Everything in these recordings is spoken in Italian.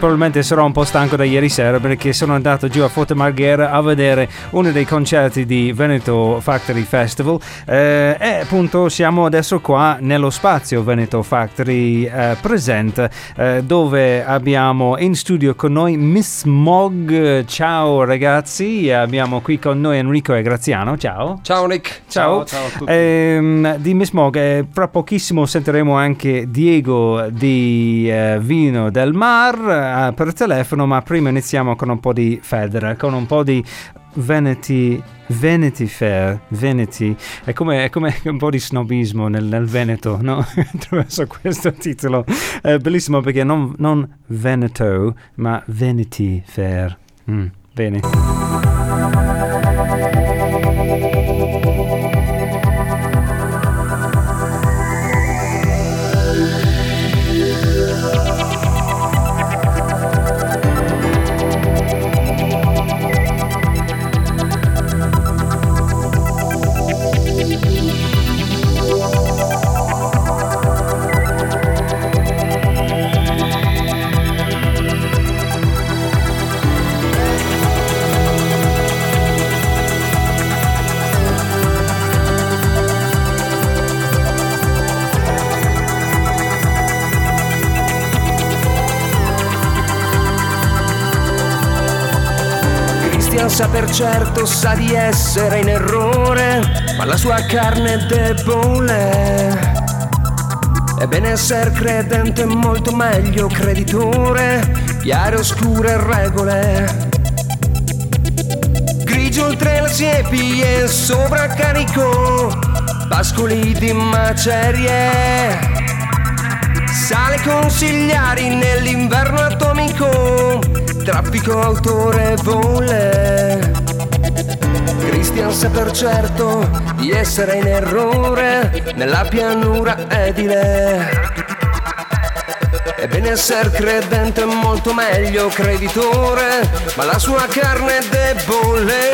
Probabilmente sarò un po' stanco da ieri sera perché sono andato giù a Forte Marghera a vedere uno dei concerti di Veneto Factory Festival eh, e appunto siamo adesso qua nello spazio Veneto Factory eh, Present eh, dove abbiamo in studio con noi Miss Mog. Ciao ragazzi, abbiamo qui con noi Enrico e Graziano. Ciao. Ciao Nick. Ciao. Ciao, ciao a tutti. Ehm, di Miss Mog, eh, fra pochissimo sentiremo anche Diego di eh, Vino del Mar eh, per telefono, ma prima iniziamo con un po' di Federer, con un po' di Veneti, Veneti Fair, Veneti, è come, è come un po' di snobismo nel, nel Veneto, no? Attraverso questo titolo, è bellissimo perché non, non Veneto, ma Veneti Fair. Mm, bene. Certo, sa di essere in errore, ma la sua carne è debole. Ebbene essere credente è molto meglio creditore, chiare oscure regole. Grigio oltre la siepi e sovraccarico, pascoli di macerie. Sale consigliari nell'inverno atomico, traffico autorevole. Christian sa per certo di essere in errore nella pianura edile. Ebbene essere credente è molto meglio creditore, ma la sua carne è debole.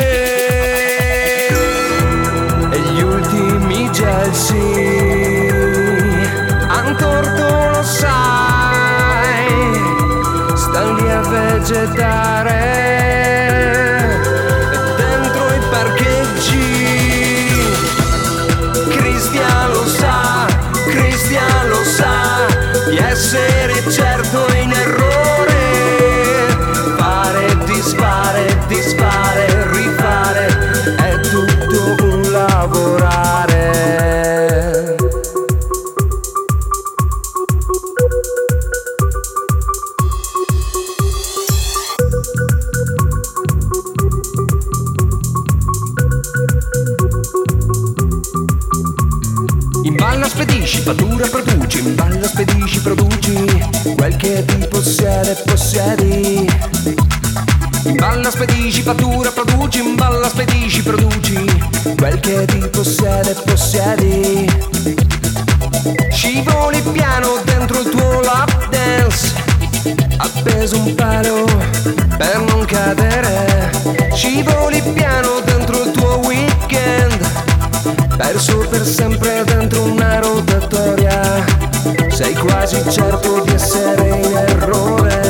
E gli ultimi gelsi han torto lo sai, stan lì a vegetare possiedi. Balla spedisci, fattura produci, in balla spedisci, produci quel che ti possiede, possiedi. Scivoli piano dentro il tuo lap dance, appeso un palo per non cadere. Scivoli piano dentro il tuo weekend perso per sempre dentro una rotatoria. Sei quasi certo di essere in errore.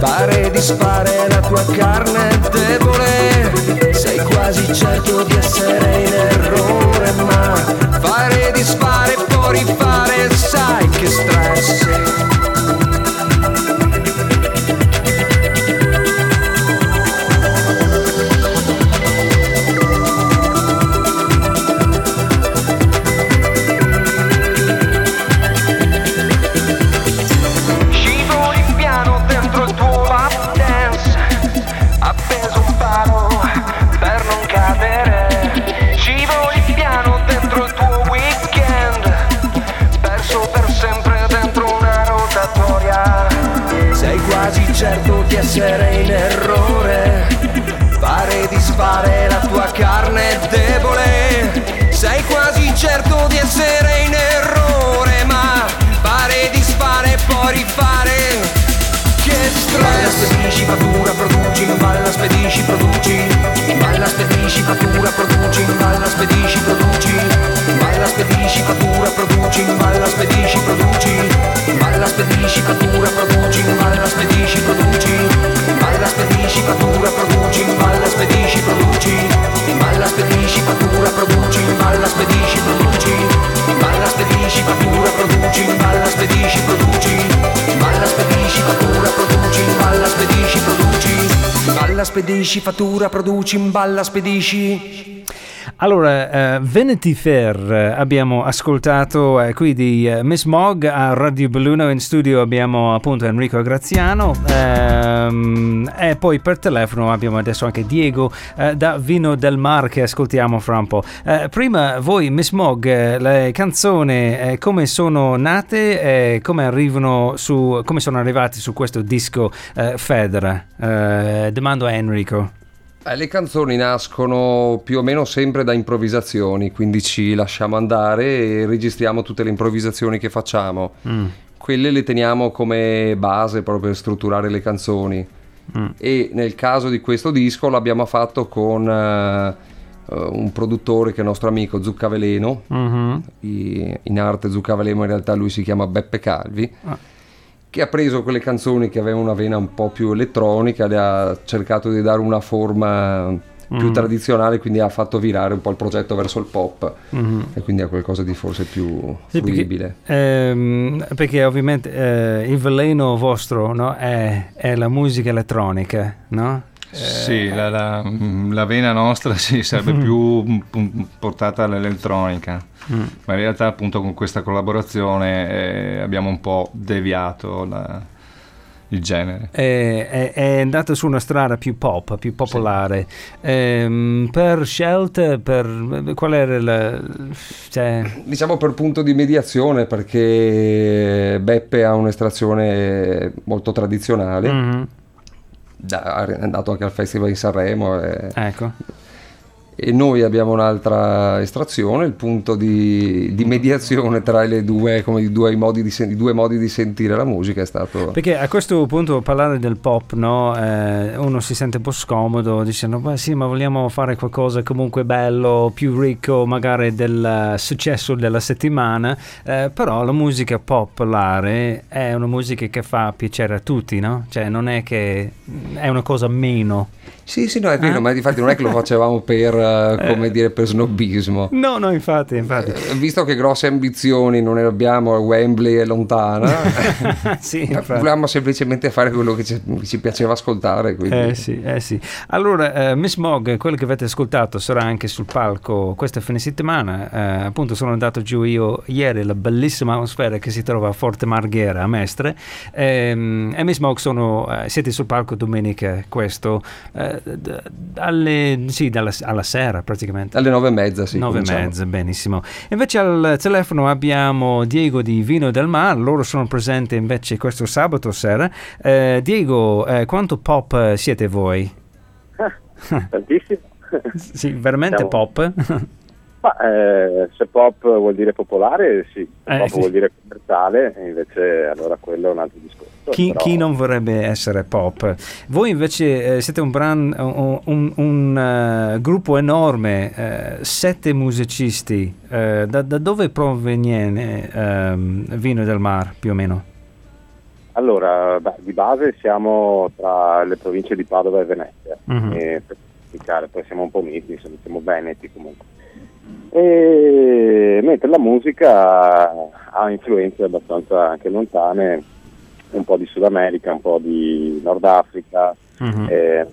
Fare e disfare la tua carne debole. Sei quasi certo di essere in errore, ma fare e disfare poi rifare, sai che stress. Essere in errore. Fare e disfare la tua carne debole. Sei quasi certo di essere in errore Ma fare e disfare e poi rifare. Che stress! Spedisci, fattura, produci, balla, spedisci, produci. Balla, spedisci, fattura, produci, balla, spedisci, produci. Balla, spedisci, fattura, produci, balla, spedisci, produci. Balla, spedisci, fattura, produci balla, spedisci, produci, balla, spedisci, fattura, produci, balla, spedisci, produci, balla, spedisci, fattura, produci, balla, spedisci, produci, balla, spedisci, fattura, produci, balla, spedisci, produci, balla, spedisci, fattura, produci, balla, spedisci, produci, balla, spedisci, fattura, produci, balla, spedisci. Allora, eh, Vanity Fair eh, abbiamo ascoltato eh, qui di eh, Miss Mog a Radio Belluno in studio abbiamo appunto Enrico Graziano ehm, e poi per telefono abbiamo adesso anche Diego eh, da Vino del Mar che ascoltiamo fra un po'. Eh, prima voi Miss Mog, le canzoni come sono nate e come arrivano su, come sono arrivati su questo disco Federa? Eh, domando a Enrico. Eh, le canzoni nascono più o meno sempre da improvvisazioni, quindi ci lasciamo andare e registriamo tutte le improvvisazioni che facciamo. Mm. Quelle le teniamo come base proprio per strutturare le canzoni. Mm. E nel caso di questo disco l'abbiamo fatto con eh, un produttore che è il nostro amico Zucca Veleno. Mhm. I- in arte Zucca Veleno in realtà lui si chiama Beppe Calvi. Ah. Che ha preso quelle canzoni che avevano una vena un po' più elettronica, le ha cercato di dare una forma più Mm. tradizionale, quindi ha fatto virare un po' il progetto verso il pop Mhm. e quindi a qualcosa di forse più Sì, perché- fruibile. Ehm, perché ovviamente eh, il veleno vostro no, è, è la musica elettronica, no? Sì, la, la- mm, la vena nostra sì, sarebbe più mm, mm, portata all'elettronica, Mm. ma in realtà appunto con questa collaborazione eh, abbiamo un po' deviato la- il genere. È, è- è andato su una strada più pop, più popolare. Ehm, per scelte, per qual era la... Cioè, Diciamo per punto di mediazione perché Beppe ha un'estrazione molto tradizionale, mhm, da- è andato anche al festival di Sanremo e, ecco. E noi abbiamo un'altra estrazione, il punto di, di mediazione tra due, i due modi di, i due modi di sentire la musica è stato... Perché a questo punto parlare del pop, no, eh, uno si sente un po' scomodo dicendo, beh sì, ma vogliamo fare qualcosa comunque bello, più ricco magari del successo della settimana, eh, però la musica popolare è una musica che fa piacere a tutti, no? Cioè non è che è una cosa meno. Sì, sì, no, è vero, Ah. ma difatti non è che lo facevamo per, eh, come Eh. dire, per snobismo. No, no, infatti, infatti. Eh, Visto che grosse ambizioni non ne abbiamo, Wembley è lontana, sì, infatti. volevamo semplicemente fare quello che ci, ci piaceva ascoltare. Quindi. Eh sì, eh sì. Allora, eh, Miss Mog, quello che avete ascoltato sarà anche sul palco questa fine settimana. Eh, appunto, sono andato giù io ieri, la bellissima atmosfera che si trova a Forte Marghera, a Mestre. Ehm, e Miss Mog sono, eh, siete sul palco domenica, questo, eh, alle, sì, dalla, alla sera praticamente. Alle nove e mezza, sì. Nove e mezza, benissimo. Invece al telefono abbiamo Diego di Vino del Mar, loro sono presenti invece questo sabato sera. Eh, Diego, eh, quanto pop siete voi? Tantissimo. Sì, veramente Siamo- pop? Ma eh, se pop vuol dire popolare, sì, se Eh, pop sì. vuol dire commerciale, invece allora quello è un altro discorso. Chi, chi non vorrebbe essere pop? Voi invece eh, siete un, bran- un, un- un, eh, gruppo enorme, eh, sette musicisti. Eh, da, da dove proviene ehm, Vino del Mar più o meno? Allora, beh, di base siamo tra le province di Padova e Venezia, Mhm. e per specificare, poi siamo un po' uniti, insomma, siamo veneti comunque. E, mentre la musica ha influenze abbastanza anche lontane, un po' di Sud America, un po' di Nord Africa, Mhm. eh,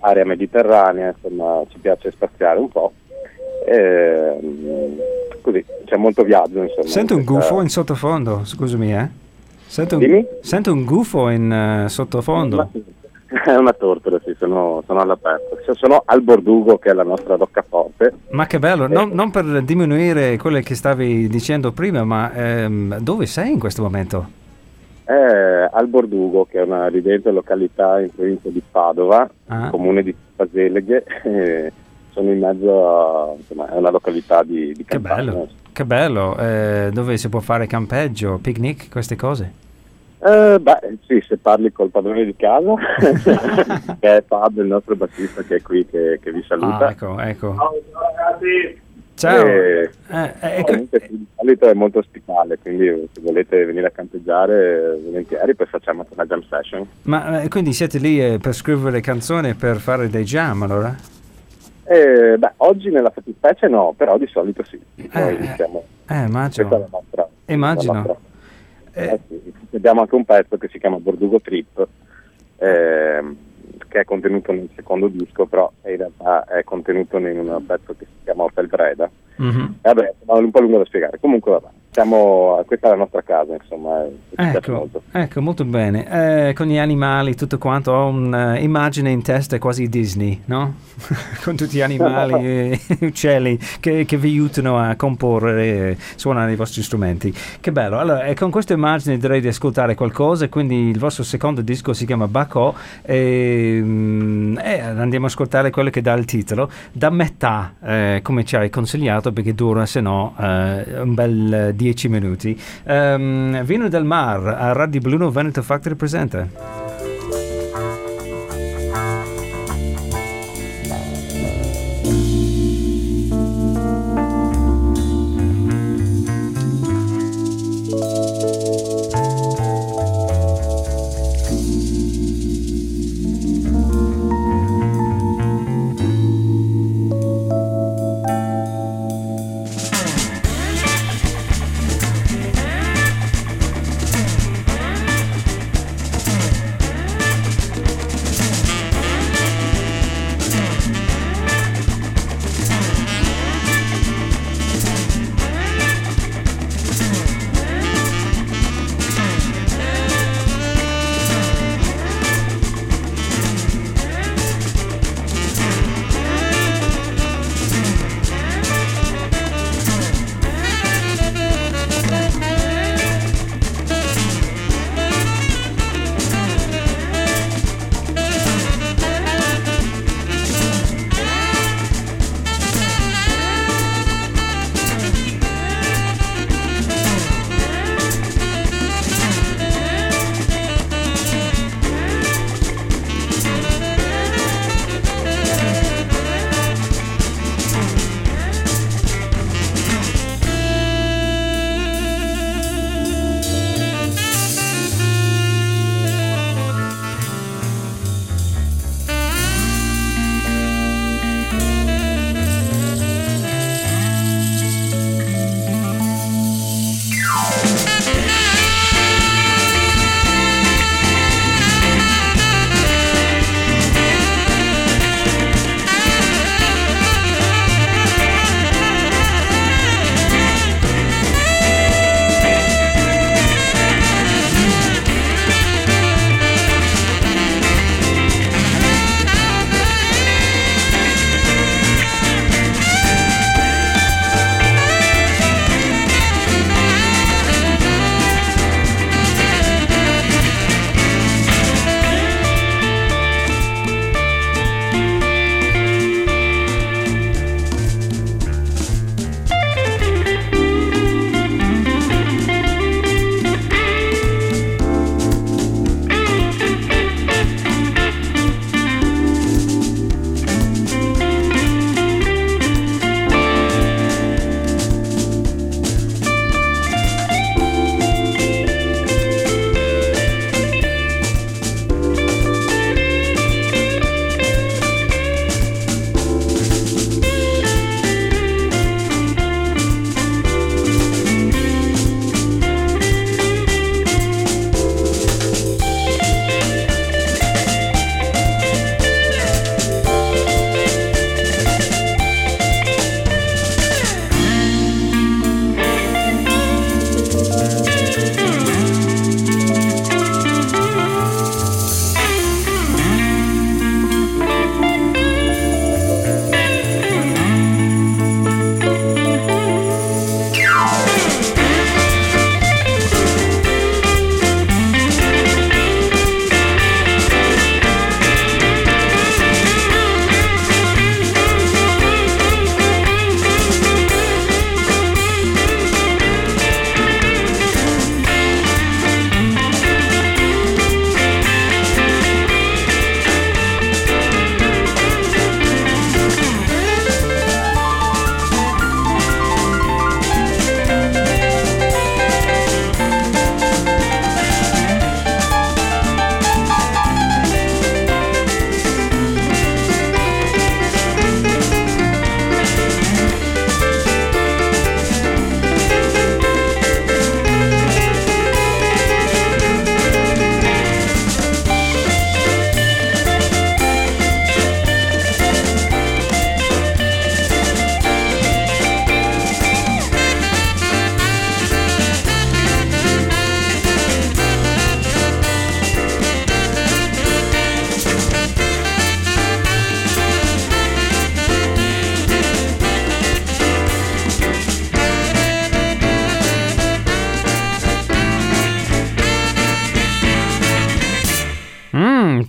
area mediterranea, insomma ci piace spaziare un po'. E, mm, così, c'è molto viaggio insomma. Sento un in questa- gufo in sottofondo, scusami eh. Sento un, sento un gufo in eh, sottofondo. È una tortora, sì, sono, sono all'aperto. Sono al Bordugo, che è la nostra roccaforte. Ma che bello, non, non per diminuire quello che stavi dicendo prima, ma ehm, dove sei in questo momento? È al Bordugo, che è una ridente località in provincia di Padova, Ah. comune di Paseleghe. eh, sono in mezzo a, insomma, è una località di, di Che bello, che bello, eh, dove si può fare campeggio, picnic, queste cose. Eh, beh, sì, se parli col padrone di casa, che è Pab, il nostro bassista che è qui, che, che vi saluta. Ah, ecco, ecco. Ciao ragazzi! Ciao. E- Eh, eh, Comunque è molto ospitale, quindi se volete venire a campeggiare, volentieri, poi facciamo una jam session. ma eh, quindi siete lì eh, per scrivere canzoni e per fare dei jam allora? E, beh, oggi nella fattispecie no, però di solito sì. Noi Eh, siamo, Eh, questa è immagino. la nostra. Immagino. la nostra- Eh, eh sì. Abbiamo anche un pezzo che si chiama Bordugo Trip, ehm, che è contenuto nel secondo disco, però in realtà è contenuto in un pezzo che si chiama Opel Breda. mhm. E vabbè, è un po' lungo da spiegare. Comunque, vabbè, siamo, questa è la nostra casa, insomma, e piace Ecco, molto. ecco, molto bene. Eh, con gli animali, tutto quanto, ho un'immagine in testa quasi Disney, no? con tutti gli animali e uccelli che, che vi aiutano a comporre e suonare i vostri strumenti. Che bello. Allora, e con questa immagine direi di ascoltare qualcosa, quindi il vostro secondo disco si chiama Bacò e, mm, e andiamo a ascoltare quello che dà il titolo. Da metà, eh, come ci hai consigliato, perché dura se no eh, un bel 10 minuti. Ehm, Vino del Mar a Radio Bruno Veneto Factory presente.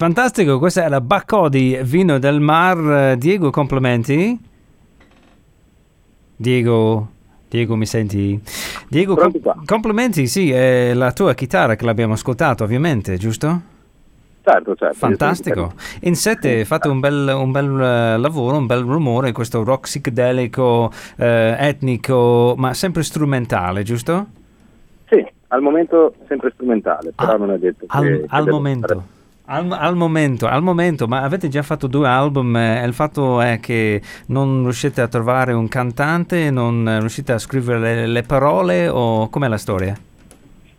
Fantastico, questa è la Baccodi Vino del Mar. Diego, complimenti. Diego, Diego mi senti? Diego, com- complimenti, sì, è la tua chitarra che l'abbiamo ascoltato ovviamente, giusto? Certo, certo. Fantastico. In sette fate un bel, un bel, eh, lavoro, un bel rumore, questo rock psichedelico, eh, etnico, ma sempre strumentale, giusto? Sì, al momento sempre strumentale, però Ah, non è detto che... Al, che al devo momento. Al, al momento, al momento, ma avete già fatto due album eh, e il fatto è che non riuscite a trovare un cantante, non eh, riuscite a scrivere le, le parole o com'è la storia?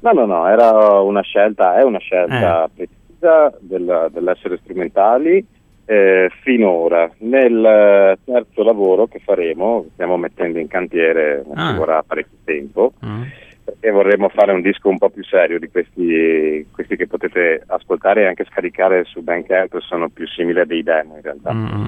No, no, no, era una scelta, è una Eh. scelta precisa del- dell'essere strumentali eh, finora. Nel eh, terzo lavoro che faremo, stiamo mettendo in cantiere, Ah. ci vorrà parecchio tempo, Mm. Perché vorremmo fare un disco un po' più serio di questi, questi che potete ascoltare e anche scaricare su Bandcamp, sono più simili a dei demo in realtà. Mm.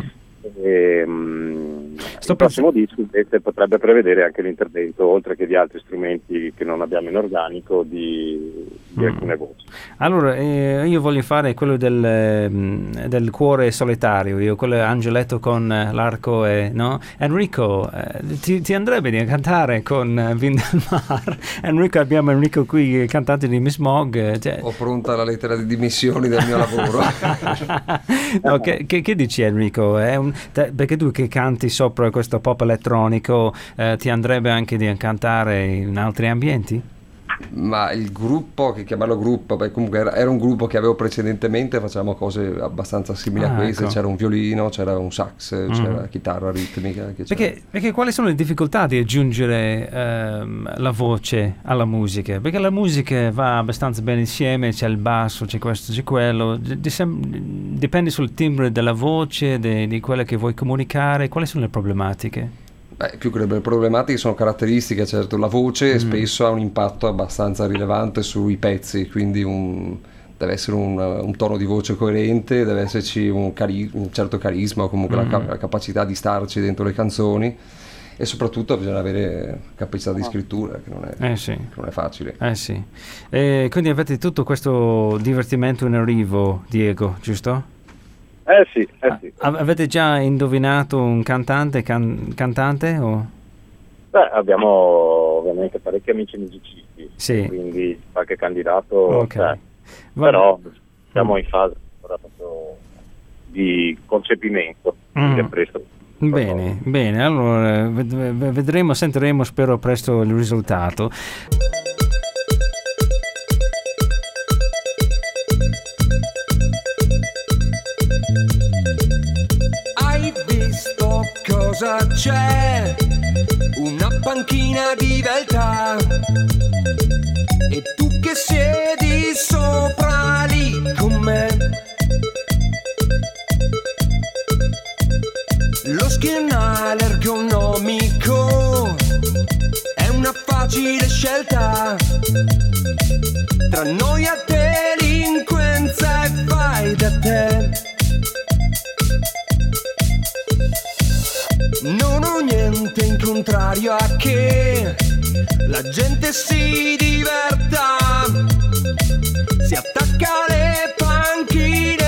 E, mm, Sto il prossimo disco invece potrebbe prevedere anche l'intervento, oltre che di altri strumenti che non abbiamo in organico, di, di Mm. alcune voci. Allora, eh, io voglio fare quello del, ehm, del cuore solitario, io quello Angeletto con eh, l'arco e, no? Enrico, eh, ti, ti andrebbe di cantare con eh, Vin del Mar? Enrico, abbiamo Enrico qui, cantante di Miss Mog. eh, cioè- Ho pronta la lettera di dimissioni del mio lavoro. no, che, che- che dici Enrico? È un- te- perché tu che canti sopra questo pop elettronico eh, ti andrebbe anche di cantare in altri ambienti? Ma il gruppo, che chiamarlo gruppo, beh, comunque era, era un gruppo che avevo precedentemente, facevamo cose abbastanza simili Ah, a queste, ecco. c'era un violino, c'era un sax, c'era chitarra ritmica. Perché, perché quali sono le difficoltà di aggiungere ehm, la voce alla musica? Perché la musica va abbastanza bene insieme, c'è il basso, c'è questo, c'è quello, di- di dipende sul timbro della voce, de- di quella che vuoi comunicare, quali sono le problematiche? Beh, più che le problematiche sono caratteristiche, certo, la voce Mm. spesso ha un impatto abbastanza rilevante sui pezzi, quindi un- deve essere un, un tono di voce coerente, deve esserci un, cari- un certo carisma o comunque la, Mm. ca- la capacità di starci dentro le canzoni e soprattutto bisogna avere capacità di scrittura, che non è, Eh sì. che non è facile. Eh sì. E quindi avete tutto questo divertimento in arrivo, Diego, giusto? Eh sì, eh sì. A- avete già indovinato un cantante, can- cantante o? Beh, abbiamo ovviamente parecchi amici musicisti, Sì. quindi qualche candidato Ok. c'è. Va- però siamo Mm. in fase di concepimento, quindi Mm. presto. Bene, bene, allora ved- ved- vedremo, sentiremo, spero presto il risultato. Cosa c'è? Una panchina di realtà. E tu che siedi sopra lì con me. Lo schienale ergonomico è una facile scelta. Tra noi a delinquenza e fai da te. Contrario a che la gente si diverta, si attacca alle panchine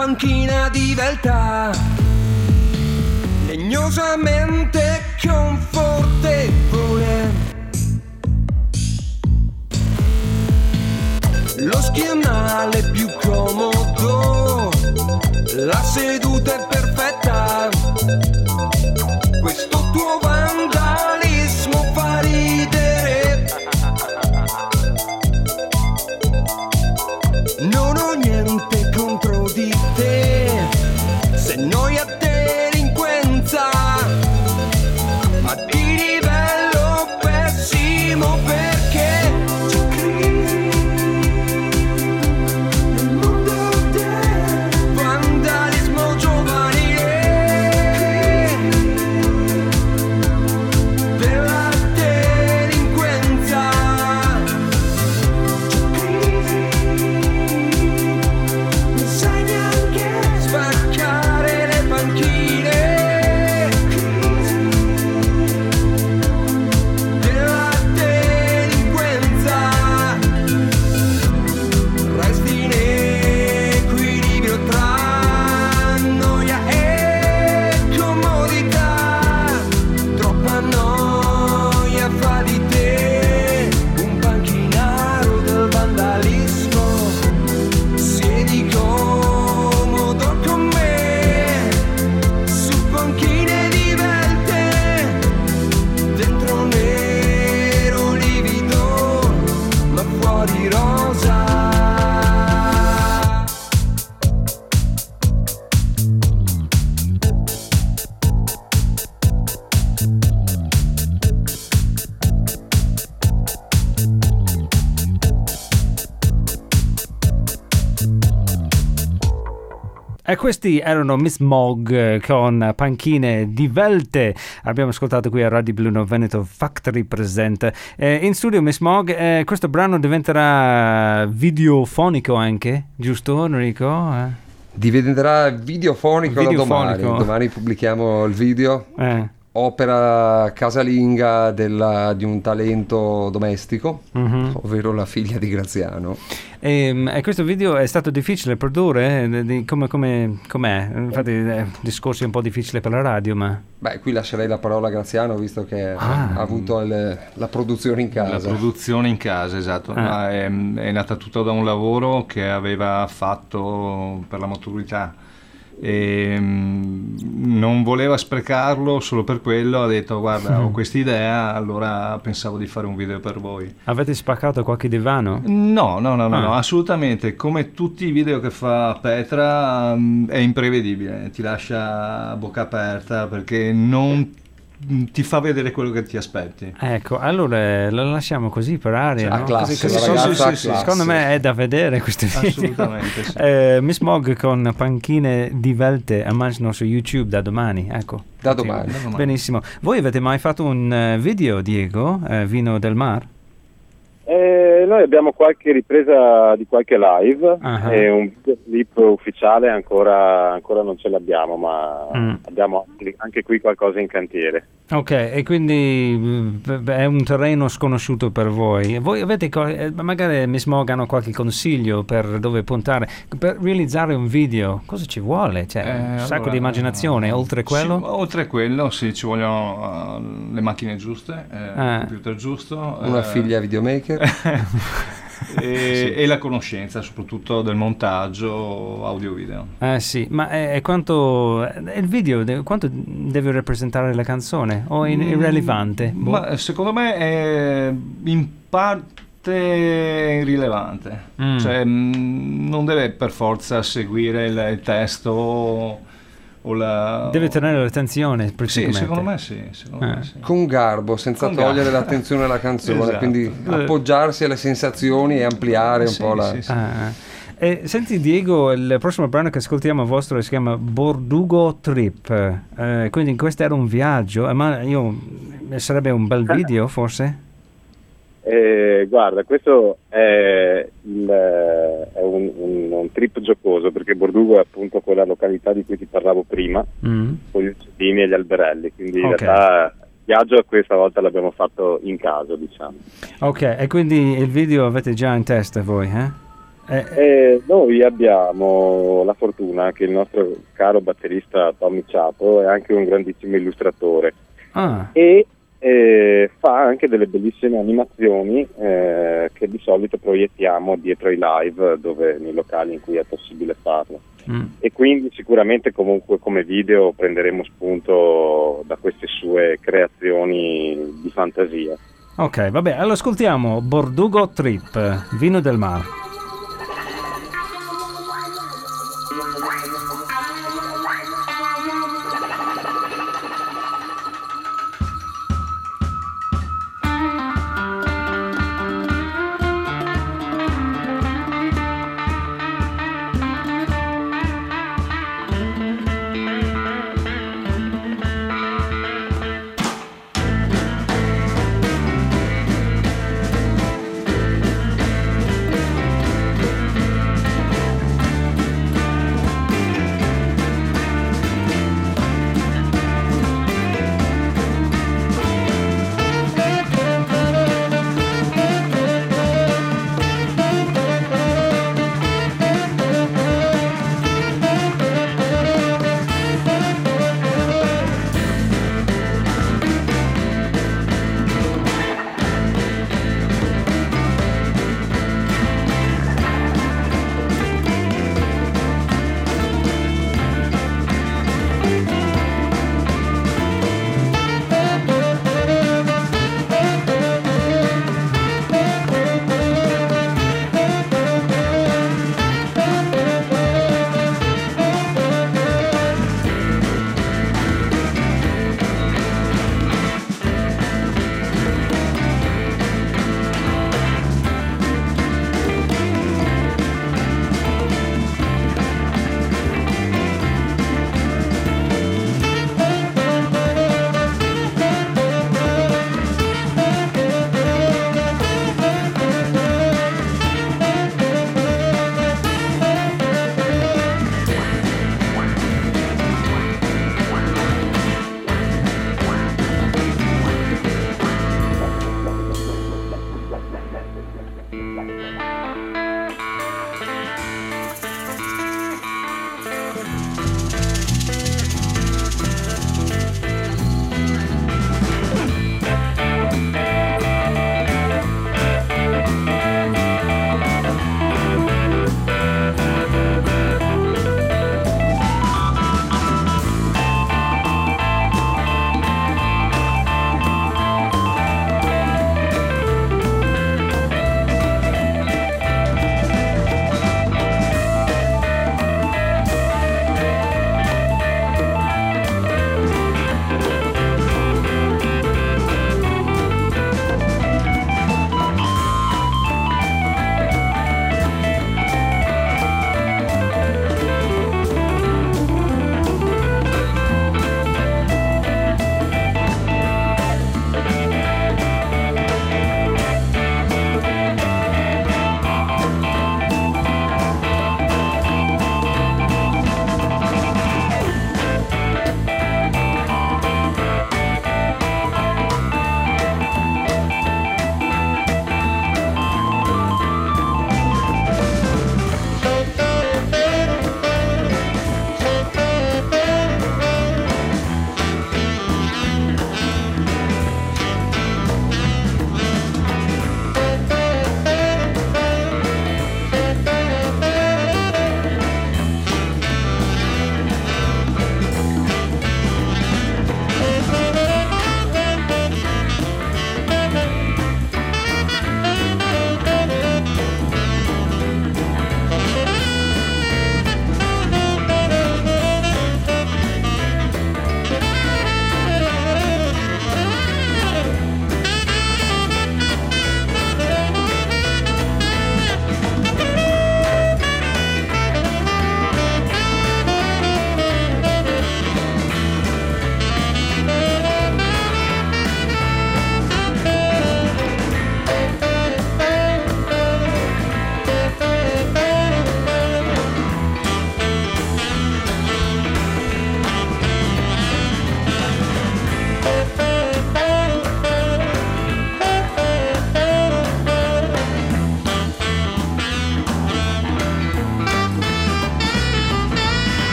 panchina di beltà legnosamente questi erano Miss Mog eh, con panchine di Velte. Abbiamo ascoltato qui a Radio Bluno Veneto Factory presente. Eh, in studio Miss Mog, eh, questo brano diventerà videofonico anche, giusto Enrico? Eh? Diventerà videofonico, da Videofonico. domani. Domani pubblichiamo il video. Eh, Opera casalinga della- di un talento domestico, mhm. ovvero la figlia di Graziano. E, e questo video è stato difficile produrre? eh, di- come, come, com'è? Infatti è un discorso un po' difficile per la radio, ma... Beh, qui lascerei la parola a Graziano, visto che Ah. ha avuto il- la produzione in La casa. produzione in casa, esatto, Ah. ma è, è nata tutta da un lavoro che aveva fatto per la maturità e mm, non voleva sprecarlo solo per quello, ha detto guarda ho questa idea, allora pensavo di fare un video per voi. Avete spaccato qualche divano? No, no, no, no, Ah. no, assolutamente, come tutti i video che fa Petra mm, è imprevedibile, ti lascia bocca aperta perché non ti fa vedere quello che ti aspetti. Ecco, allora lo lasciamo così per aria. A no? classe, Così- la così- ragazza sì, a sì. Secondo me è da vedere questo video. Assolutamente, sì. Eh, Miss Mog con panchine di Velte immagino su YouTube da domani. Ecco. Da domani. Da domani. Benissimo. Voi avete mai fatto un eh, video, Diego? eh, Vino del Mar? Eh, noi abbiamo qualche ripresa di qualche live Ah. e un clip ufficiale ancora, ancora non ce l'abbiamo, ma Mm. abbiamo anche qui qualcosa in cantiere. Ok, e quindi mm, è un terreno sconosciuto per voi. Voi avete eh, magari Miss Mog hanno qualche consiglio per dove puntare? Per realizzare un video, cosa ci vuole? Cioè, Eh, un sacco allora, di immaginazione, oltre sì, quello? oltre quello, sì, ci vogliono uh, le macchine giuste, eh, Ah. il computer giusto. Una eh, figlia videomaker. e, e la conoscenza soprattutto del montaggio audio-video. Eh sì, ma è, è quanto è il video, de- quanto deve rappresentare la canzone? O è in- irrilevante? Boh. Ma eh, secondo me è in parte irrilevante, Mm. cioè mh, non deve per forza seguire il, il testo la... Deve tenere l'attenzione, Sì, secondo me sì. Secondo Eh. me sì. Con garbo, senza Con togliere garbo. l'attenzione alla canzone, Esatto. quindi appoggiarsi alle sensazioni e ampliare un Sì, po' la... sì, sì. Ah. E senti Diego, il prossimo brano che ascoltiamo vostro si chiama Bordugo Trip, Eh, quindi questo era un viaggio, eh, ma io, sarebbe un bel video forse? Eh, guarda, questo è, il- è un, un- un trip giocoso perché Bordugo è appunto quella località di cui ti parlavo prima, Mm. con gli uccellini e gli alberelli, quindi in realtà il viaggio questa volta l'abbiamo fatto in casa, diciamo. Ok, e quindi il video avete già in testa voi, eh? Eh, E noi abbiamo la fortuna che il nostro caro batterista Tommy Ciapo è anche un grandissimo illustratore ah, e eh, fa anche delle bellissime animazioni eh, che di solito proiettiamo dietro ai live dove, nei locali in cui è possibile farlo. mm. E quindi sicuramente comunque come video prenderemo spunto da queste sue creazioni di fantasia. Ok, vabbè, allora ascoltiamo Bordugo Trip, vino del mar.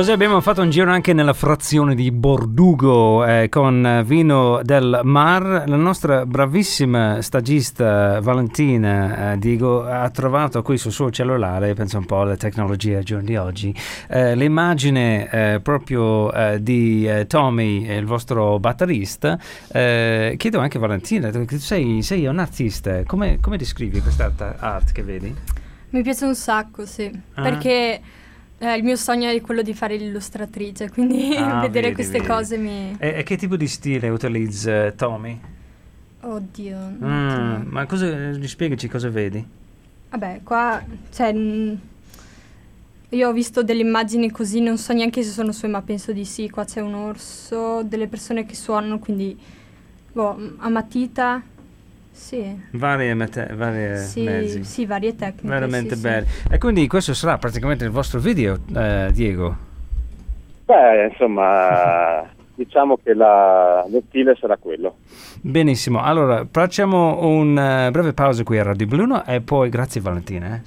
Così abbiamo fatto un giro anche nella frazione di Bordugo eh, con Vino del Mar. La nostra bravissima stagista Valentina eh, Diego ha trovato qui sul suo cellulare, penso un po' alla tecnologia ai giorni di oggi, eh, l'immagine eh, proprio eh, di eh, Tommy, il vostro batterista. Chiedo anche a Valentina, tu sei, sei un artista, come, come descrivi questa art, art che vedi? Mi piace un sacco, sì. Ah. Perché eh, il mio sogno è quello di fare l'illustratrice, quindi Ah, vedere vedi, queste vedi. cose mi... E, e che tipo di stile utilizza Tommy? Oddio. Mm, ma cosa, spiegaci cosa vedi? Vabbè, qua, cioè... Io ho visto delle immagini così, non so neanche se sono sue, ma penso di sì. Qua c'è un orso, delle persone che suonano, quindi... Boh, a matita... Sì. Varie, mete- varie sì, mezzi. sì, varie tecniche. Veramente sì, sì. belli. E quindi questo sarà praticamente il vostro video, eh, Diego. Beh, insomma, diciamo che la- lo stile sarà quello. Benissimo, allora facciamo una breve pausa qui a Radio Bruno e poi grazie Valentina. eh.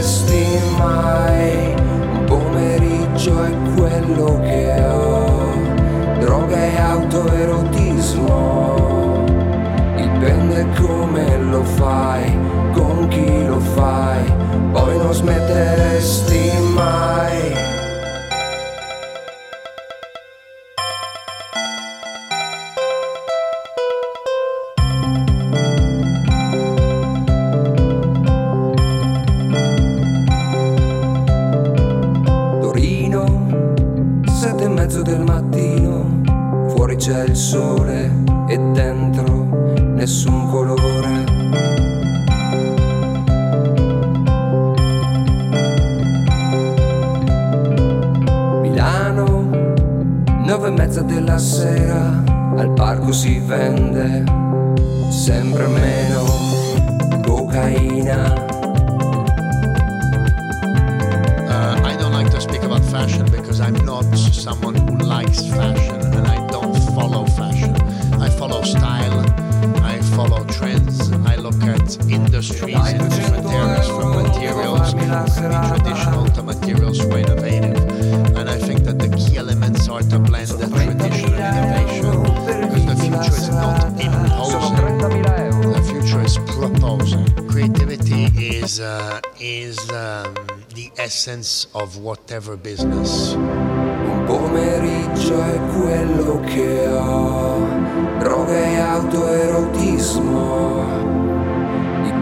Smetteresti mai. Un pomeriggio è quello che ho, droghe e autoerotismo. Dipende come lo fai, con chi lo fai, poi non smetteresti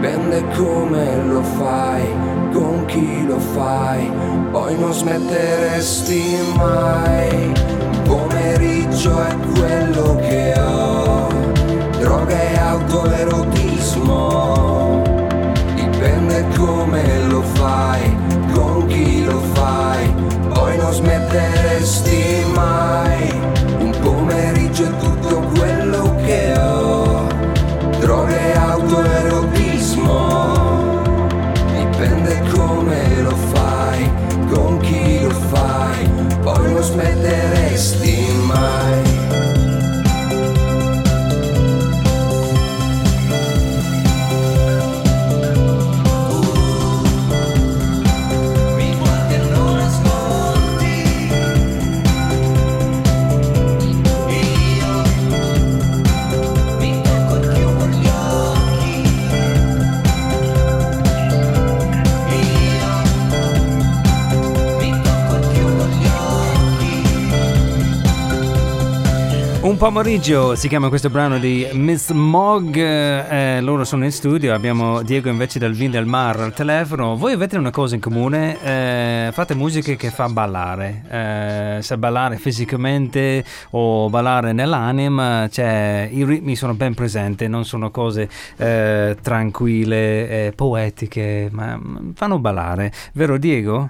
Dipende come lo fai, con chi lo fai, poi non smetteresti mai. Pomeriggio è quello che ho, droghe e autoerotismo. Dipende come lo fai, con chi lo fai, poi non smetteresti mai. Pomeriggio si chiama questo brano di Miss Mog, eh, loro sono in studio, abbiamo Diego invece del Vin del Mar al telefono. Voi avete una cosa in comune, eh, fate musica che fa ballare, eh, se ballare fisicamente o ballare nell'anima, cioè i ritmi sono ben presenti, non sono cose eh, tranquille, poetiche, ma fanno ballare, vero Diego?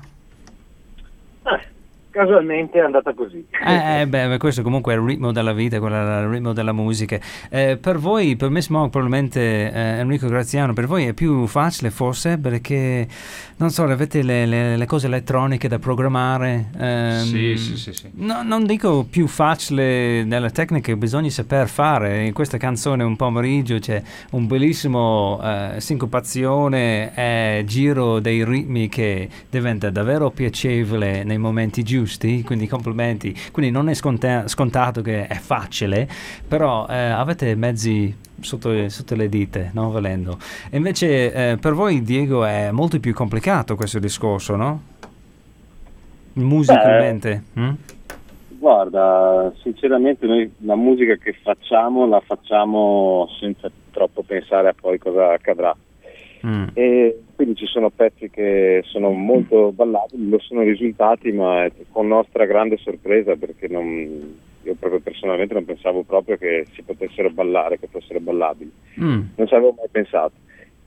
Casualmente è andata così. Eh, eh, beh, questo comunque è il ritmo della vita, il ritmo della musica. Eh, per voi, per me Smog, probabilmente eh, Enrico Graziano, per voi è più facile forse perché, non so, avete le, le- le cose elettroniche da programmare. ehm, Sì, sì, sì, sì. No, non dico più facile nella tecnica, bisogna saper fare. In questa canzone Un pomeriggio c'è un bellissimo eh, sincopazione e giro dei ritmi che diventa davvero piacevole nei momenti giusti, quindi complimenti. Quindi non è sconta- scontato che è facile, però eh, avete mezzi sotto, sotto le dita, no? Volendo. E invece eh, per voi, Diego, è molto più complicato questo discorso, no? Musicalmente. mm? Guarda, sinceramente noi la musica che facciamo la facciamo senza troppo pensare a poi cosa accadrà. Mm. E quindi ci sono pezzi che sono molto ballabili, lo sono risultati, ma con nostra grande sorpresa perché non- io proprio personalmente non pensavo proprio che si potessero ballare, che fossero ballabili. Mm. non ci avevo mai pensato.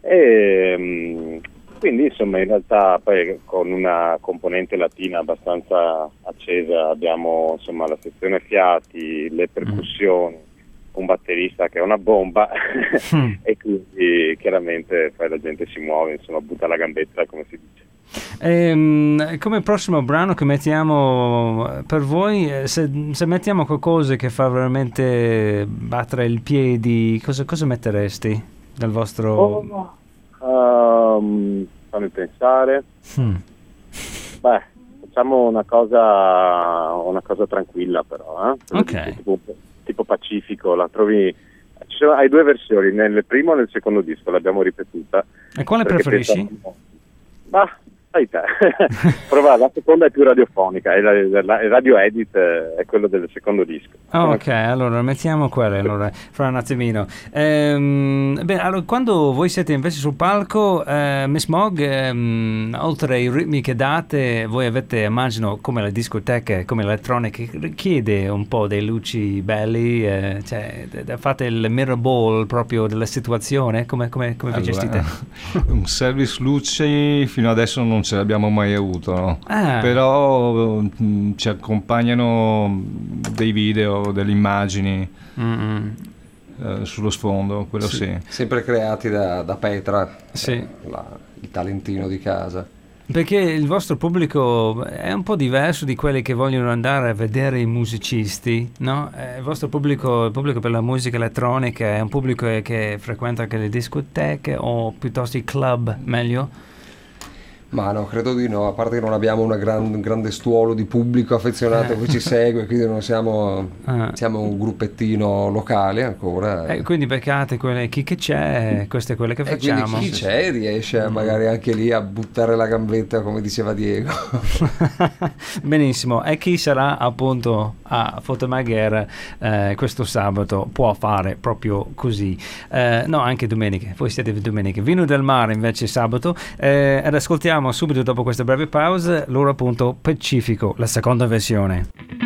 E, mm, quindi insomma in realtà poi con una componente latina abbastanza accesa abbiamo insomma la sezione fiati, le percussioni, un batterista che è una bomba Mm. e quindi chiaramente poi la gente si muove, insomma butta la gambetta come si dice. Ehm, come prossimo brano che mettiamo eh, per voi, eh, se, se mettiamo qualcosa che fa veramente battere il piedi, cosa, cosa metteresti nel vostro... Ehm, fammi pensare. Mm. Beh, facciamo una cosa, una cosa tranquilla però, eh? Ok. Tipo, tipo Pacifico, la trovi... Sono, hai due versioni, nel primo e nel secondo disco, l'abbiamo ripetuta. E quale preferisci? pensavamo- Ma, te. Prova, la seconda è più radiofonica, la, la- il radio edit eh, è quello del secondo disco. Ah, ok, allora mettiamo quelle allora, fra un attimino. Ehm, beh, allora, quando voi siete invece sul palco, eh, Miss Mog, ehm, oltre ai ritmi che date, voi avete, immagino, come le discoteche, come l'elettronica, richiede un po' dei luci belli, eh, cioè d- d- fate il mirror ball proprio della situazione, come, come, come vi Allora, gestite? un service luci fino adesso non ce l'abbiamo mai avuto, no? Ah. però mm, ci accompagnano dei video, delle immagini Mm-mm. eh, sullo sfondo, quello sì. Sempre creati da, da Petra, Sì. la- il talentino di casa. Perché il vostro pubblico è un po' diverso di quelli che vogliono andare a vedere i musicisti, no? Eh, Il vostro pubblico, il pubblico per la musica elettronica è un pubblico che frequenta anche le discoteche o piuttosto i club, meglio? Ma no, credo di no, a parte che non abbiamo una gran- un grande stuolo di pubblico affezionato Eh. che ci segue, quindi non siamo, Ah. siamo un gruppettino locale ancora. Eh, quindi beccate quelle, chi che c'è, queste quelle che E quindi facciamo. chi c'è riesce magari anche lì a buttare la gambetta come diceva Diego. Benissimo, e chi sarà appunto a Fotomagher eh, questo sabato può fare proprio così. Eh, no, anche domeniche, voi siete domeniche. Vino del mare invece sabato eh, ed ascoltiamo subito dopo questa breve pausa loro appunto Pacifico, la seconda versione.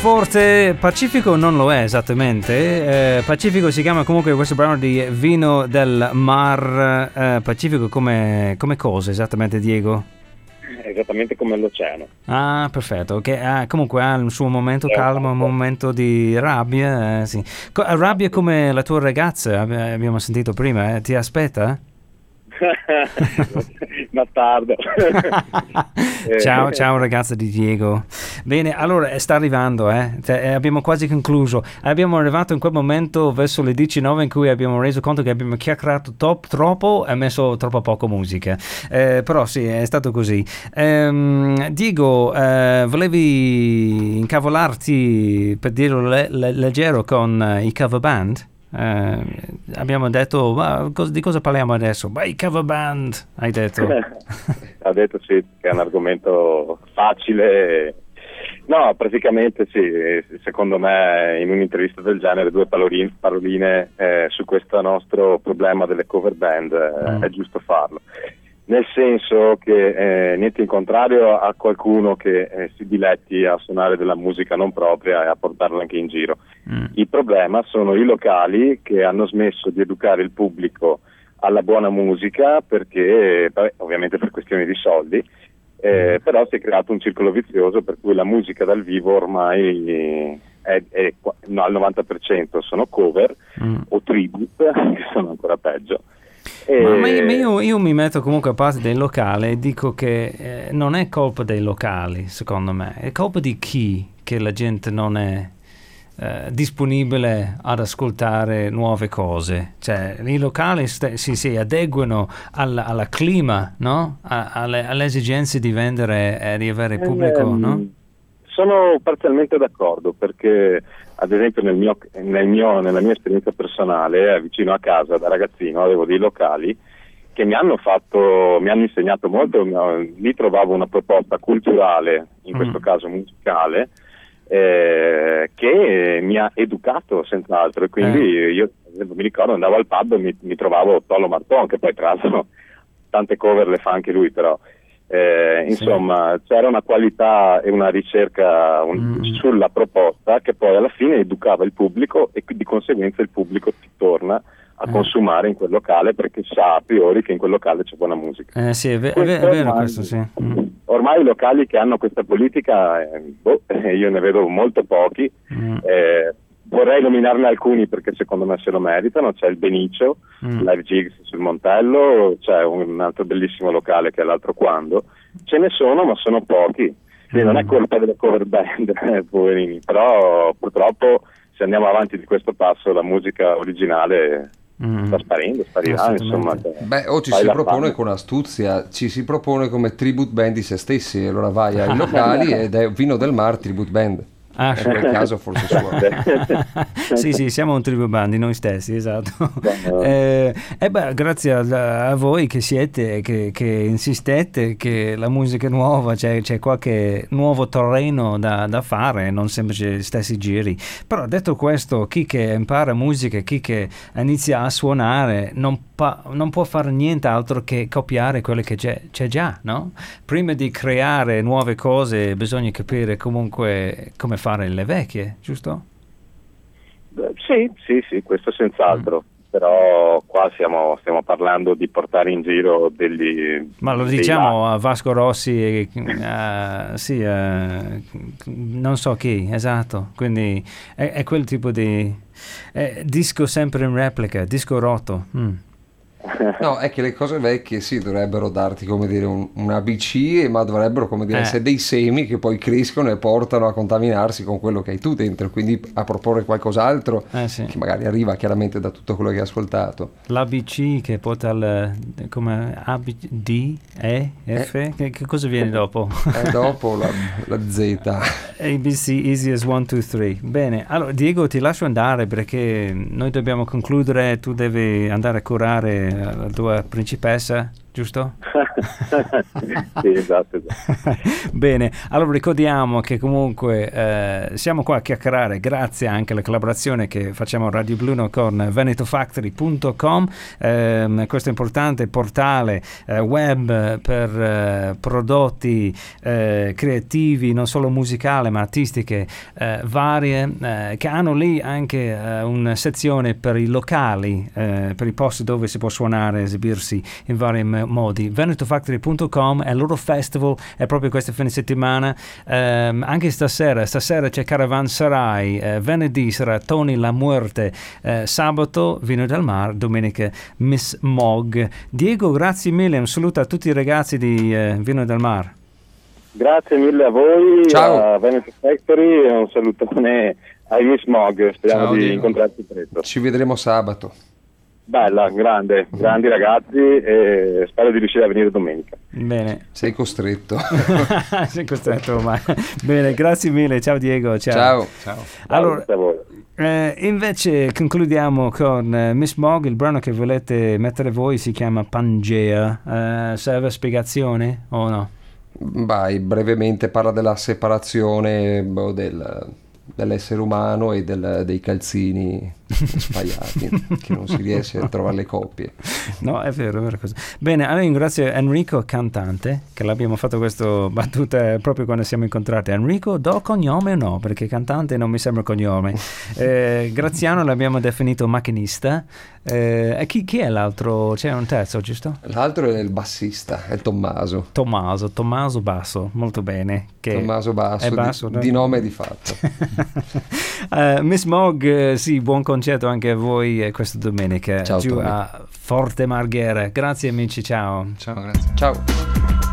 Forte, Pacifico non lo è esattamente, eh, Pacifico si chiama comunque questo brano di Vino del Mar, eh, Pacifico come, come cosa esattamente Diego? Esattamente come l'oceano. Ah, perfetto, ok, ah, comunque ha il suo momento È un calmo, un momento di rabbia, eh, sì. Rabbia come la tua ragazza, ab- abbiamo sentito prima, eh, ti aspetta? Bastardo. Eh, ciao, ciao ragazza di Diego. Bene, allora eh, sta arrivando, eh. Cioè, eh, abbiamo quasi concluso. Abbiamo arrivato in quel momento verso le 19 in cui abbiamo reso conto che abbiamo chiacchierato top, troppo e messo troppo poco musica. Eh, però sì, è stato così. Ehm, Diego, eh, volevi incavolarti per dirlo le- le- leggero con i cover band? Eh, abbiamo detto, "Ma cos- di cosa parliamo adesso? I cover band, hai detto. ha detto sì, che è un argomento facile. No, praticamente sì, secondo me in un'intervista del genere due paroline, paroline, eh, su questo nostro problema delle cover band eh, Mm. è giusto farlo. Nel senso che eh, niente in contrario a qualcuno che eh, si diletti a suonare della musica non propria e a portarla anche in giro. Mm. Il problema sono i locali che hanno smesso di educare il pubblico alla buona musica perché, beh, ovviamente per questioni di soldi, eh, però si è creato un circolo vizioso per cui la musica dal vivo ormai è, è no, al 90% sono cover Mm. o tribute, che sono ancora peggio. E- Ma, ma io, ma io- io mi metto comunque a parte dei locali e dico che eh, non è colpa dei locali, secondo me, è colpa di chi che la gente non è eh, disponibile ad ascoltare nuove cose. Cioè, i locali st- si, si adeguano al, clima, no? A- alle, alle esigenze di vendere e di avere pubblico, Ehm, no? Sono parzialmente d'accordo perché, ad esempio, nel mio- nel mio- nella mia esperienza personale, eh, vicino a casa da ragazzino, avevo dei locali che mi hanno fatto, mi hanno insegnato molto, lì trovavo una proposta culturale, in questo Mm. caso musicale, eh, che mi ha educato senz'altro e quindi Eh. io mi ricordo andavo al pub e mi, mi trovavo Tollo Marton che poi tra l'altro tante cover le fa anche lui però eh, Sì. insomma c'era una qualità e una ricerca un- Mm. sulla proposta che poi alla fine educava il pubblico e di conseguenza il pubblico ti torna a Eh. consumare in quel locale perché sa a priori che in quel locale c'è buona musica Eh, sì, è, ve- è ve- questo è vero ormai- questo, sì. Mm. Ormai i locali che hanno questa politica, eh, boh, io ne vedo molto pochi. Mm. Eh, vorrei nominarne alcuni perché secondo me se lo meritano. C'è il Benicio, Mm. Live Gigs sul Montello, c'è un altro bellissimo locale che è l'altro quando. Ce ne sono, ma sono pochi. Quindi non è Mm. colpa delle cover band, eh, poverini, però purtroppo se andiamo avanti di questo passo la musica originale Mm. sta sparendo, sparirà, insomma. Cioè, Beh, o ci si propone fame. con astuzia, ci si propone come tribute band di se stessi, allora vai ai locali ed è Vino del Mar Tribute Band. Ah, quel caso forse suona. sì, sì, siamo un tribu bandi noi stessi, esatto. Eh, e beh, grazie a, a voi che siete, che, che insistete che la musica è nuova, c'è, c'è qualche nuovo terreno da, da fare, non sempre gli stessi giri. Però detto questo, chi che impara musica, chi che inizia a suonare, non, pa- non può fare nient'altro che copiare quello che c'è, c'è già, no? Prima di creare nuove cose bisogna capire comunque come fare le vecchie, giusto? Beh, Sì, sì, sì, questo Mm. senz'altro. Però qua siamo, stiamo parlando di portare in giro degli... Ma lo diciamo a Vasco Rossi, eh, sì, eh, non so chi, esatto. Quindi è, è quel tipo di disco sempre in replica, disco rotto. mm. No, è che le cose vecchie sì, dovrebbero darti come dire un, un ABC, ma dovrebbero come dire Eh. essere dei semi che poi crescono e portano a contaminarsi con quello che hai tu dentro, quindi a proporre qualcos'altro Eh sì. che magari arriva chiaramente da tutto quello che hai ascoltato. L'ABC che porta al come A, B, D, E, F, che, che cosa viene dopo? E dopo la, la Z. ABC easy as 1, 2, 3. Bene, allora Diego ti lascio andare perché noi dobbiamo concludere, tu devi andare a curare la tua principessa, giusto? sì, esatto, esatto. Bene, allora ricordiamo che comunque eh, siamo qua a chiacchierare grazie anche alla collaborazione che facciamo a Radio Bruno con venetofactory.com, ehm, questo importante portale eh, web per eh, prodotti eh, creativi, non solo musicali ma artistiche eh, varie, eh, che hanno lì anche eh, una sezione per i locali, eh, per i posti dove si può suonare, esibirsi in vari m- modi. venetofactory.com è il loro festival, è proprio questo fine settimana, Ehm, anche stasera, stasera c'è Caravanserai, eh, venerdì sarà Tony La Muerte, eh, sabato Vino del Mar, domenica Miss Mog. Diego, grazie mille, un saluto a tutti i ragazzi di eh, Vino del Mar. Grazie mille a voi, Ciao. a Veneto Factory e un salutone ai Miss Mog, speriamo Ciao, di Diego. incontrarci presto. Ci vedremo sabato. Bella, grande, grandi ragazzi e spero di riuscire a venire domenica. Bene. Sei costretto. Sei costretto ormai. Bene, grazie mille, ciao Diego. Ciao. Ciao. Allora, Grazie a voi. Eh, invece concludiamo con eh, Miss Mog, il brano che volete mettere voi si chiama Pangea. Eh, serve spiegazione o no? Vai, brevemente parla della separazione boh, del- dell'essere umano e del- dei calzini spaiati, che non si riesce a trovare le coppie. No, è vero, è vero. così. Bene, allora ringrazio Enrico Cantante, che l'abbiamo fatto questa battuta proprio quando siamo incontrati. Enrico, do cognome o no? Perché Cantante non mi sembra cognome. Eh, Graziano l'abbiamo definito macchinista. Eh, chi, chi è l'altro? C'è un terzo, giusto? L'altro è il bassista, è Tommaso. Tommaso, Tommaso Basso, molto bene. Che Tommaso Basso, di- basso, di, no? nome e di fatto. Eh, Miss Mog, sì, buon concerto anche a voi questa domenica Ciao, giù Tommy. a Forte Marghera. Grazie amici, ciao. Ciao, grazie. Ciao.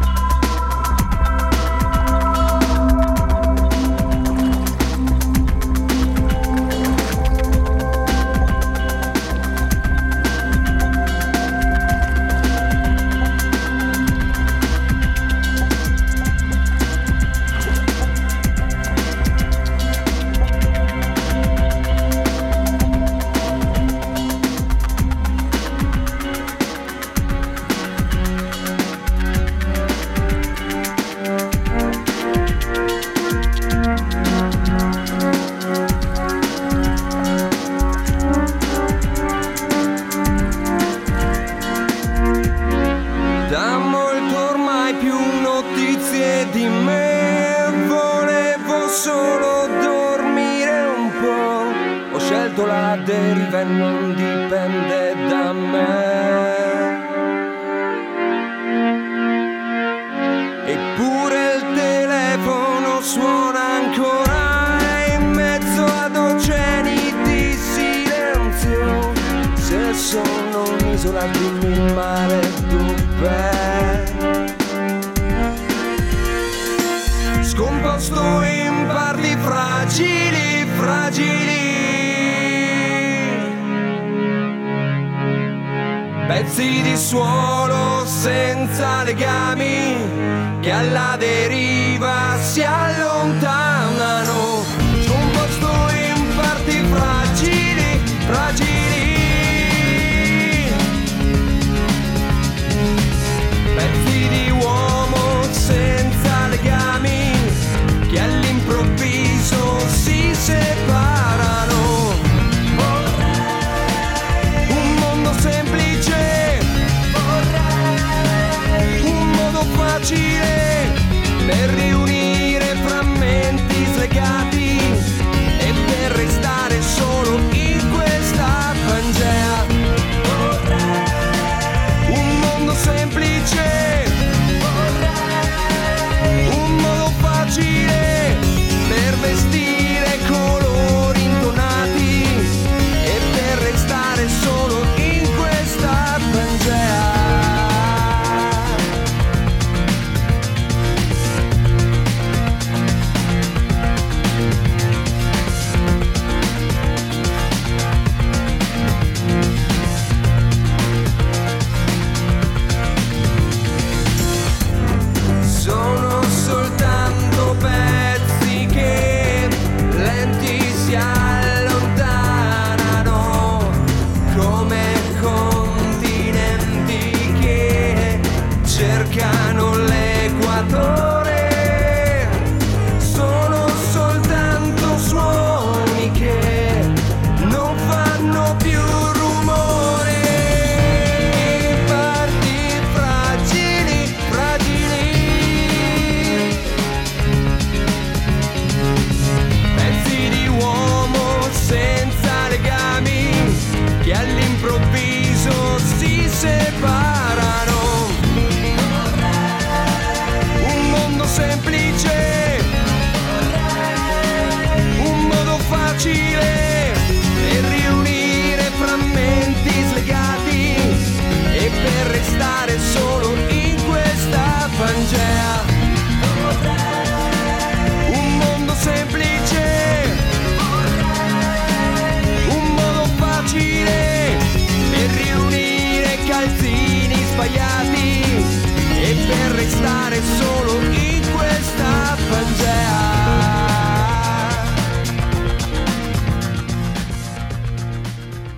Di me Volevo solo dormire un po' Ho scelto la deriva e non dipende da me Pezzi di suolo senza legami che alla deriva si allontanano.